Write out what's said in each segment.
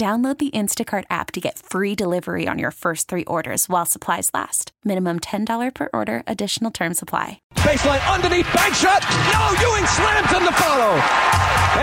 Download the Instacart app to get free delivery on your first three orders while supplies last. Minimum $10 per order, additional term supply. Baseline underneath, bank shot. No, Ewing slams in the follow.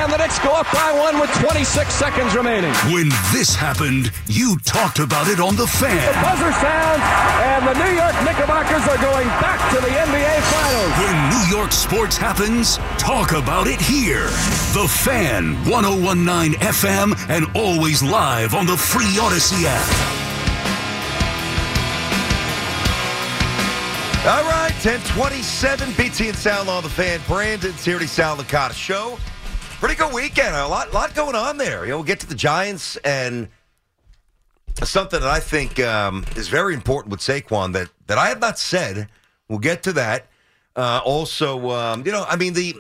And the Knicks go up by one with 26 seconds remaining. When this happened, you talked about it on The Fan. The buzzer sounds, and the New York Knickerbockers are going back to the NBA Finals. When New York sports happens, talk about it here. The Fan, 1019 FM, and always live on the free Audacy app. All right, 1027, BT and Sal on the fan. Brandon Tierney, Sal Licata show. Pretty good weekend. A lot, lot going on there. You know, we'll get to the Giants and something that I think um, is very important with Saquon that, that I have not said. We'll get to that. Uh, also, um, you know, I mean, the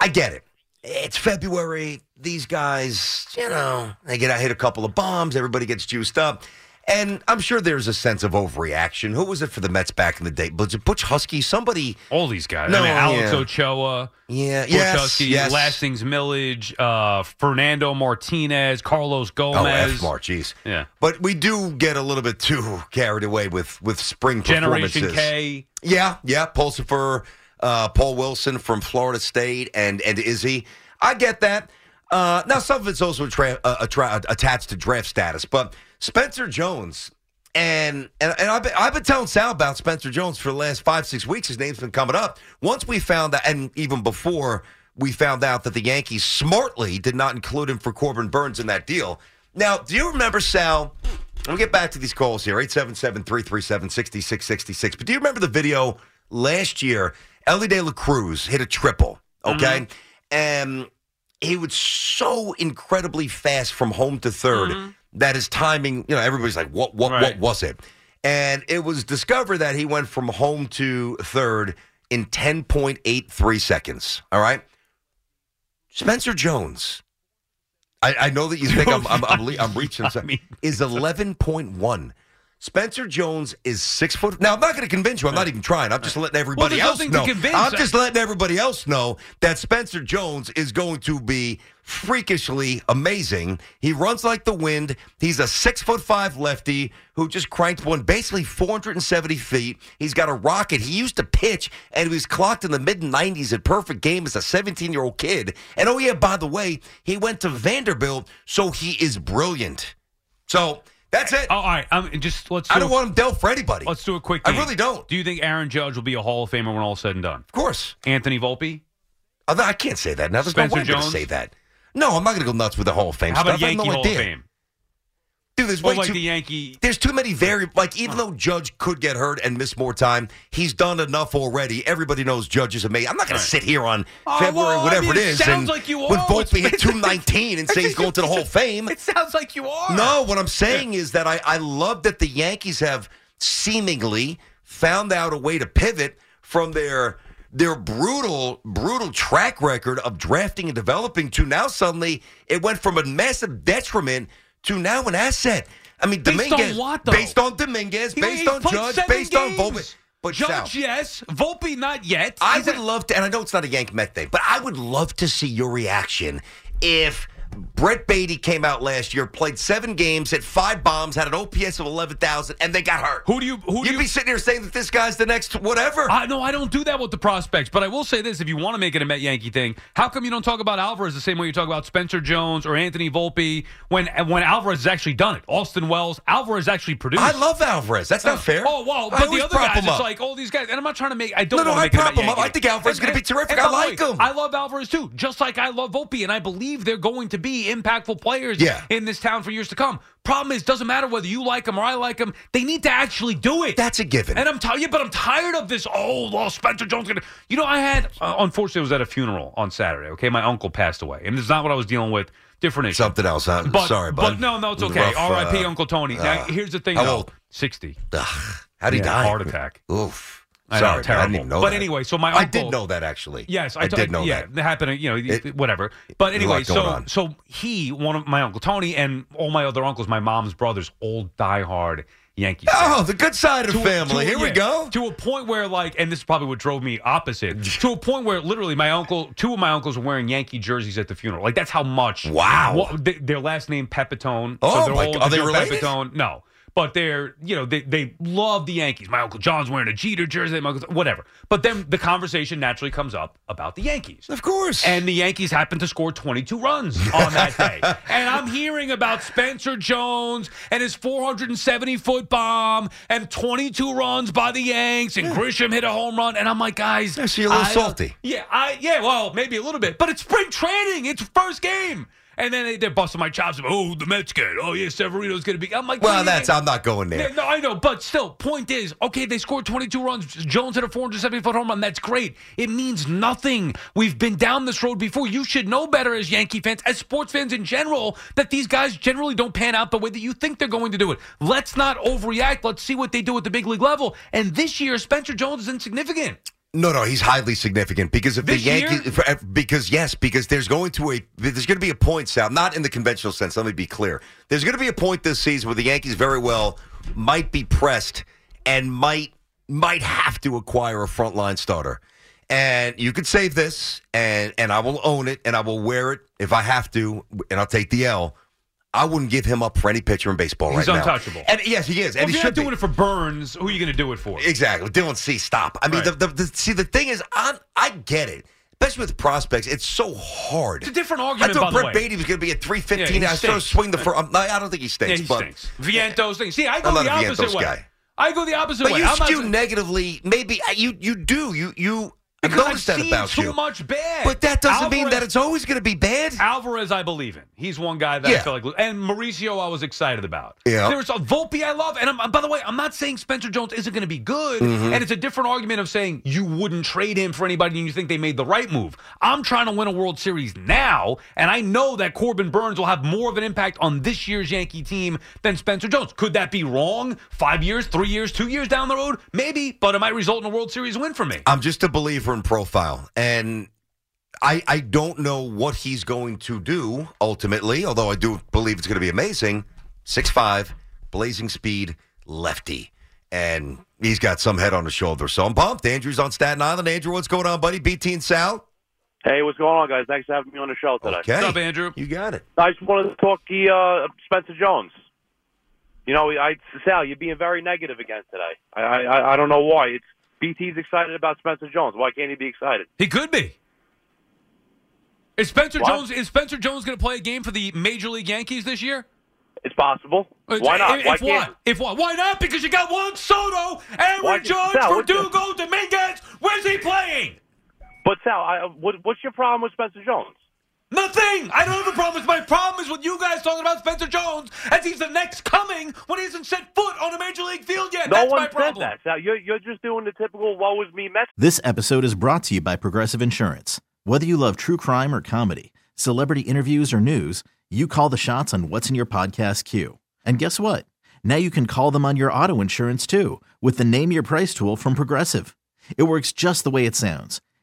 I get it. It's February. These guys, you know, they get I hit a couple of bombs. Everybody gets juiced up. And I'm sure there's a sense of overreaction. Who was it for the Mets back in the day? It Butch Huskey? Somebody. All these guys. No, I mean, Alex yeah. Ochoa, Yeah, Bush yes, Huskey, yes. Lastings Milledge, uh, Fernando Martinez, Carlos Gomez. Oh, F Mar, jeez. Yeah. But we do get a little bit too carried away with with spring Generation performances. K. Yeah, yeah. Pulsipher, uh, Paul Wilson from Florida State, and and Izzy. I get that. Uh, now some of it's also tra- uh, attra- attached to draft status, but Spencer Jones. And and, and I've, been, I've been telling Sal about Spencer Jones for the last five six weeks. His name's been coming up. Once we found out, and even before we found out that the Yankees smartly did not include him for Corbin Burnes in that deal. Now, do you remember Sal? Me get back to these calls here 877 337 6666. But do you remember the video last year? Elly De La Cruz hit a triple, okay? Mm-hmm. And he was so incredibly fast from home to 3rd mm-hmm. that his timing, you know, everybody's like, what, what, what was it? And it was discovered that he went from home to third in 10.83 seconds. All right. Spencer Jones. I, I know that you think I'm, I'm, I'm, I'm reaching. I mean- is 11.1. Spencer Jones is six foot. Now I'm not going to convince you. I'm not even trying. I'm just letting everybody there's else know. I'm just letting everybody else know that Spencer Jones is going to be freakishly amazing. He runs like the wind. He's a six foot five lefty who just cranked one basically 470 feet. He's got a rocket. He used to pitch and he was clocked in the mid 90s at perfect game as a 17 year old kid. And oh yeah, by the way, he went to Vanderbilt, so he is brilliant. So that's it. Oh, all right. Um, just let's. Do I don't a, want him dealt for anybody. Let's do a quick. I really don't. Do you think Aaron Judge will be a Hall of Famer when all is said and done? Of course. Anthony Volpe. I can't say that. Now there's Spencer no way I'm going to say that. No, I'm not going to go nuts with the Hall of Fame How stuff. about Yankee no Hall idea. of Fame? There's Or way like too. the Yankee. there's too many very like even though Judge could get hurt and miss more time, he's done enough already. Everybody knows Judge is amazing. I'm not going to sit here on Oh, February well, I whatever mean, it it is sounds and like you with are. Volpe hit 219 and say he's going to the Hall of Fame. It sounds like you are. No, what I'm saying is that I, I love that the Yankees have seemingly found out a way to pivot from their their brutal, brutal track record of drafting and developing to now suddenly it went from a massive detriment to now an asset. I mean, Based on Dominguez, what, though? based on Dominguez, He- based on Judge, based on. Volpe. But Judge, Sal, yes. Volpe, not yet. I He's would a- love to, and I know it's not a Yank Met day, but I would love to see your reaction if Brett Baty came out last year, played seven games, hit five bombs, had an OPS of 11,000, and they got hurt. Who do you? Who You'd you? be sitting here saying that this guy's the next whatever. I, no, I don't do that with the prospects. But I will say this: if you want to make it a Met Yankee thing, how come you don't talk about Alvarez the same way you talk about Spencer Jones or Anthony Volpe when when Alvarez has actually done it? Austin Wells, Alvarez actually produced. I love Alvarez. That's not oh. fair. Oh well, but the other guys, it's like all these guys, and I'm not trying to make. I don't No, no, I prop him up. I think Alvarez is gonna be terrific. I like way, him. I love Alvarez too, just like I love Volpe, and I believe they're going to be impactful players Yeah. in this town for years to come. Problem is, doesn't matter whether you like them or I like them. They need to actually do it. That's a given. And I'm tired, yeah, but I'm tired of this. Oh, well, Spencer Jones. Gonna, you know, I had uh, unfortunately I was at a funeral on Saturday. Okay, my uncle passed away, and it's not what I was dealing with. Different issue. Something else. Huh? But, Sorry, bud. but no, no, it's okay. Rough, R.I.P. uh, Uncle Tony. now, here's the thing, how though. old? Sixty. Ugh, how'd he Yeah, die? Heart attack. Oof. I know, terrible. I didn't even know But that. anyway, so my uncle, I did know that actually. Yes, I did know yeah, that. it happened. You know, It- whatever. But There's a lot anyway, so on. so he, one of my uncle Tony, and all my other uncles, my mom's brothers, all diehard Yankees. Oh, the good side of the To- family. to- Here we go. To a point where, like, and this is probably what drove me opposite. to a point where, literally, my uncle, two of my uncles were wearing Yankee jerseys at the funeral. Like, that's how much. Wow. What, th- their last name Pepitone. Oh, so they're my all. Are they related? Pepitone. No. But they're, you know, they, they love the Yankees. My Uncle John's wearing a Jeter jersey, my uncle, whatever. But then the conversation naturally comes up about the Yankees. Of course. And the Yankees happened to score 22 runs on that day. and I'm hearing about Spencer Jones and his 470 foot bomb and 22 runs by the Yanks and Grisham hit a home run. And I'm like, guys. Yeah, so you're a little I- salty. Yeah, I yeah, well, maybe a little bit. But it's spring training. It's first game. And then they, they're busting my chops. Oh, the Mets good. Oh, yeah, Severino's going to be. I'm like, well, what do you that's? I'm not going there. No, I know, but still, point is, okay, they scored 22 runs. Jones hit a 470 foot home run. That's great. It means nothing. We've been down this road before. You should know better as Yankee fans, as sports fans in general, that these guys generally don't pan out the way that you think they're going to do it. Let's not overreact. Let's see what they do at the big league level. And this year, Spencer Jones is insignificant. No, no, he's highly significant because if This the? Yankees, for- because yes, because there's going to a there's going to be a point, Sal, not in the conventional sense. Let me be clear. There's going to be a point this season where the Yankees very well might be pressed and might might have to acquire a frontline starter. And you could save this, and and I will own it, and I will wear it if I have to, and I'll take the L. I wouldn't give him up for any pitcher in baseball He's right now. He's untouchable. And yes, he is, Well, and if you're not doing be. it for Burnes, who are you going to do it for? Exactly. Dylan Cease Stop. I mean, Right. the, the, the, see, the thing is, i I get it. Especially with prospects, it's so hard. It's a different argument. I thought by the Brett. Baty was going to be at Yeah, 315. he I started stinks. swing the first. I don't think he stinks. Yeah, he but, stinks. Vientos things. See, I go not the a opposite Vientos way. guy. I go the opposite But way. you I'm not skew saying- negatively. Maybe you you do. You you I've noticed I've that seen about too you. much bad. But that doesn't mean that it's always going to be bad. Alvarez, I believe in. He's one guy that Yeah. I feel like, and Mauricio, I was excited about. Yeah. There's a Volpe I love, and I'm, by the way, I'm not saying Spencer Jones isn't going to be good, Mm-hmm. and it's a different argument of saying you wouldn't trade him for anybody, and you think they made the right move. I'm trying to win a World Series now, and I know that Corbin Burnes will have more of an impact on this year's Yankee team than Spencer Jones. Could that be wrong? Five years, three years, two years down the road, maybe, but it might result in a World Series win for me. I'm just a believer in profile, and I I don't know what he's going to do ultimately. Although I do believe it's going to be amazing. Six five, blazing speed, lefty, and he's got some head on his shoulder. So I'm pumped. Andrew's on Staten Island. Andrew, what's going on, buddy? BT and Sal. Hey, what's going on, guys? Thanks for having me on the show today. Okay, What's up, Andrew? You got it. I just wanted to talk to uh, Spencer Jones. You know, I Sal, you're being very negative again today. I I, I don't know why. It's BT's excited about Spencer Jones. Why can't he be excited? He could be. Is Spencer What? Jones is Spencer Jones going to play a game for the Major League Yankees this year? It's possible. Why not? If, Why if can't? what? If what? Why not? Because you got Juan Soto, Aaron Judge, what Verdugo, Dominguez. Where's he playing? But Sal, I, what, what's your problem with Spencer Jones? Nothing. I don't have a problem. My problem is with you guys talking about Spencer Jones as he's the next coming when he hasn't set foot on a major league field yet. No That's one my said problem. that. Sal, you're you're just doing the typical "woe is me" Mets. This episode is brought to you by Progressive Insurance. Whether you love true crime or comedy, celebrity interviews or news, you call the shots on what's in your podcast queue. And guess what? Now you can call them on your auto insurance too with the Name Your Price tool from Progressive. It works just the way it sounds.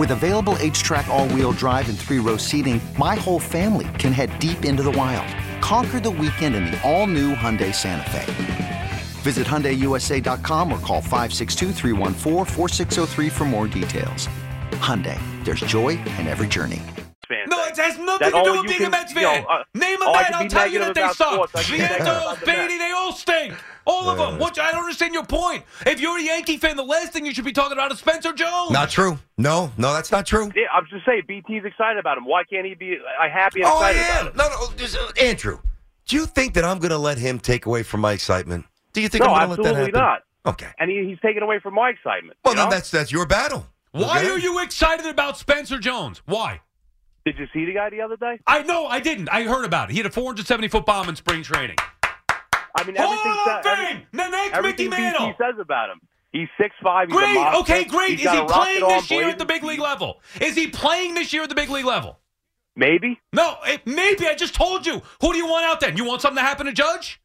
With available HTRAC, all wheel drive, and three row seating, my whole family can head deep into the wild. Conquer the weekend in the all new Hyundai Santa Fe. Visit HyundaiUSA.com or call 562-314-4603 for more details. Hyundai, there's joy in every journey. No, it has nothing That to do with being can- a Mets you know, fan. uh, Name a oh, I'll tell you negative that they about suck. sports. I can be negative Vientos, about. Baty, they all stink. All of them. What, I don't understand your point. If you're a Yankee fan, the last thing you should be talking about is Spencer Jones. Not true. No, no, that's not true. Yeah, I'm just saying, BT's excited about him. Why can't he be uh, happy and Oh, I excited am. about him? No, no, just, uh, Andrew. Do you think that I'm going to let him take away from my excitement? Do you think No, I'm going to let that absolutely happen? not. Okay. And he, he's taken away from my excitement. Well, then know? that's that's your battle. Why Okay? are you excited about Spencer Jones? Why? Did you see the guy the other day? I know, I didn't. I heard about it. He had a 470 foot bomb in spring training. I mean, Hall everything, of Fame! The next everything Mickey Mantle! says about him. He's six five. He's Great. Okay, great. He's Is he playing this year at the big league level? Is he playing this year at the big league level? Maybe. No, it, maybe. I just told you. Who do you want out then? You want something to happen to Judge?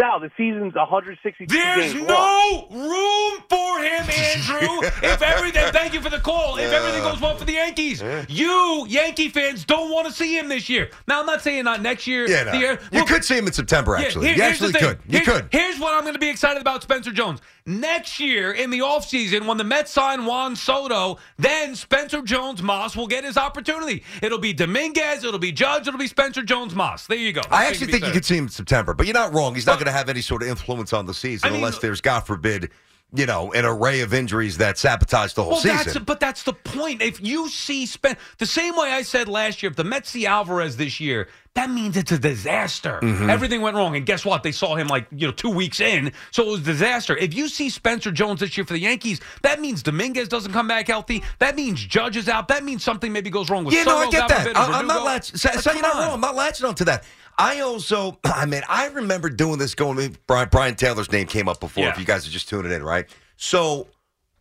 Sal, the season's 162 There's games long. no room for him, Andrew. if everything, thank you for the call. If everything goes well for the Yankees, you Yankee fans don't want to see him this year. Now, I'm not saying not next year. Yeah, no. the year. you Look, could see him in September. yeah, Actually, here- you actually could. You Here's- could. Here's what I'm going to be excited about Spencer Jones. Next year in the offseason, when the Mets sign Juan Soto, then Spencer Jones Maas will get his opportunity. It'll be Dominguez, it'll be Judge, it'll be Spencer Jones Maas. There you go. I actually think you said. could see him in September, but you're not wrong. He's not going to have any sort of influence on the season I mean- unless there's, God forbid, you know, an array of injuries that sabotage the whole Well, that's season. but that's the point. If you see Spen the same way I said last year, if the Mets see Alvarez this year, that means it's a disaster. Mm-hmm. Everything went wrong, and guess what? They saw him like you know two weeks in, so it was a disaster. If you see Spencer Jones this year for the Yankees, that means Dominguez doesn't come back healthy. That means Judge is out. That means something maybe goes wrong with yeah, no, I get that. I, I'm not latching. So, so you're not on. wrong. I'm not latching onto that. I also, I mean, I remember doing this going. Brien, Brien Taylor's name came up before. Yeah. If you guys are just tuning in, right? So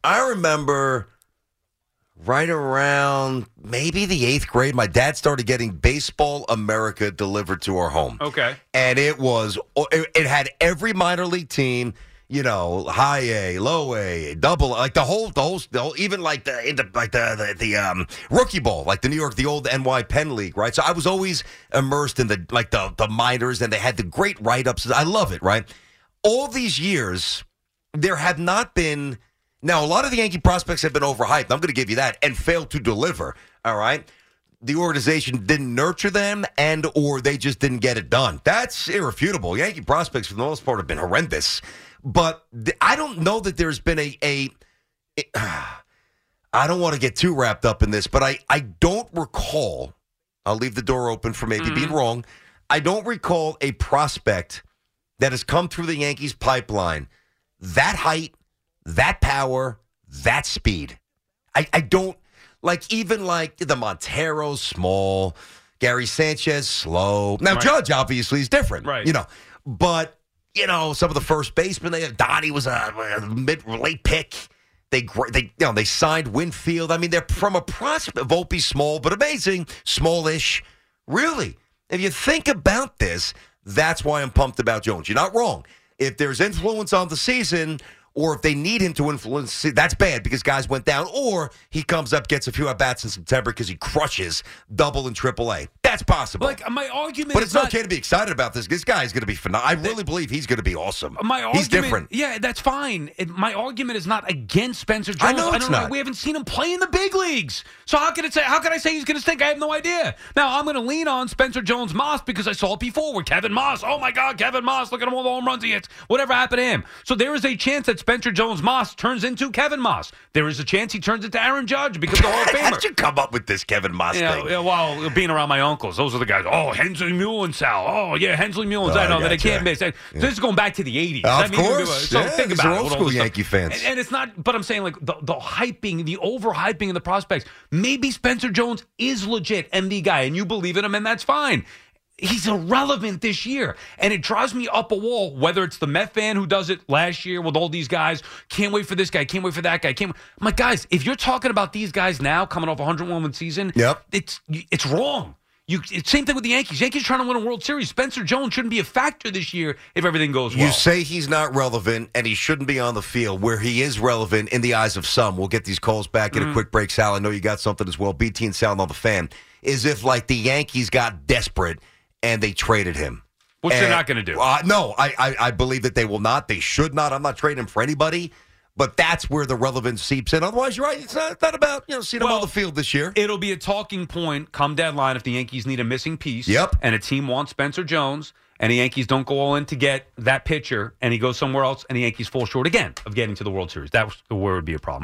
I remember right around maybe the eighth grade, my dad started getting Baseball America delivered to our home. Okay. and it was it, it had every minor league team you know high a low a double like the whole the whole, the whole even like the, the like the, the the um rookie ball like the new york the old ny penn league right so i was always immersed in the like the the minors and they had the great write-ups i love it right all these years there have not been now a lot of the yankee prospects have been overhyped i'm going to give you that and failed to deliver all right the organization didn't nurture them and or they just didn't get it done. That's irrefutable. Yankee prospects for the most part have been horrendous. But th- I don't know that there's been a a I don't want to get too wrapped up in this, but I I don't recall I'll leave the door open for maybe being mm-hmm. wrong. I don't recall a prospect that has come through the Yankees pipeline that height, that power, that speed. I, I don't like even like the Monteros small, Gary Sanchez slow. Now Right. Judge obviously is different, Right. You know, but you know some of the first basemen they Donnie was a, a mid late pick. They they you know they signed Winfield. I mean they're from a prospect. Volpe small but amazing, smallish. Really, if you think about this, that's why I'm pumped about Jones. You're not wrong. If there's influence on the season, or if they need him to influence, that's bad because guys went down, or he comes up, gets a few at bats in September because he crushes double and triple A. That's possible. Like my argument, but it's not, okay to be excited about this. This guy is going to be phenomenal. I really believe he's going to be awesome. My argument, he's different. Yeah, that's fine. It, my argument is not against Spencer Jones. I know it's don't not. We haven't seen him play in the big leagues. So how can it say? How can I say he's going to stink? I have no idea. Now I'm going to lean on Spencer Jones Maas because I saw it before with Kevin Maas. Oh my God, Kevin Maas! Look at him all the home runs he hits. Whatever happened to him? So there is a chance that Spencer Jones Maas turns into Kevin Maas. There is a chance he turns into Aaron Judge because the Hall of Famer. How did you come up with this Kevin Maas Yeah, thing? yeah, well, being around my uncles, those are the guys. Oh, Hensley Muhlensow. Oh, yeah, Hensley Meulens. Oh, I know that I can't miss. This is going back to the 80s. Of I mean, course. So Yeah, think about are it. old school. Yankee fans. And, and it's not, but I'm saying like the, the hyping, the overhyping of the prospects. Maybe Spencer Jones is legit MD guy and you believe in him and that's fine. He's irrelevant this year. And it drives me up a wall, whether it's the Met fan who does it last year with all these guys. Can't wait for this guy. Can't wait for that guy. Can't. I'm like, guys, if you're talking about these guys now coming off a 101 win season, Yep. it's it's wrong. You, same thing with the Yankees. Yankees trying to win a World Series. Spencer Jones shouldn't be a factor this year if everything goes well. You say he's not relevant and he shouldn't be on the field where he is relevant in the eyes of some. We'll get these calls back in a mm-hmm. quick break. Sal, I know you got something as well. BT and Sal on the fan. Is if like the Yankees got desperate and they traded him. Which they're not gonna do. Uh, no, I, I I believe that they will not. They should not. I'm not trading him for anybody. But that's where the relevance seeps in. Otherwise, you're right. It's not, it's not about you know seeing him on the field this year. It'll be a talking point come deadline if the Yankees need a missing piece. Yep. And a team wants Spencer Jones, and the Yankees don't go all in to get that pitcher, and he goes somewhere else, and the Yankees fall short again of getting to the World Series. That was where it would be a problem.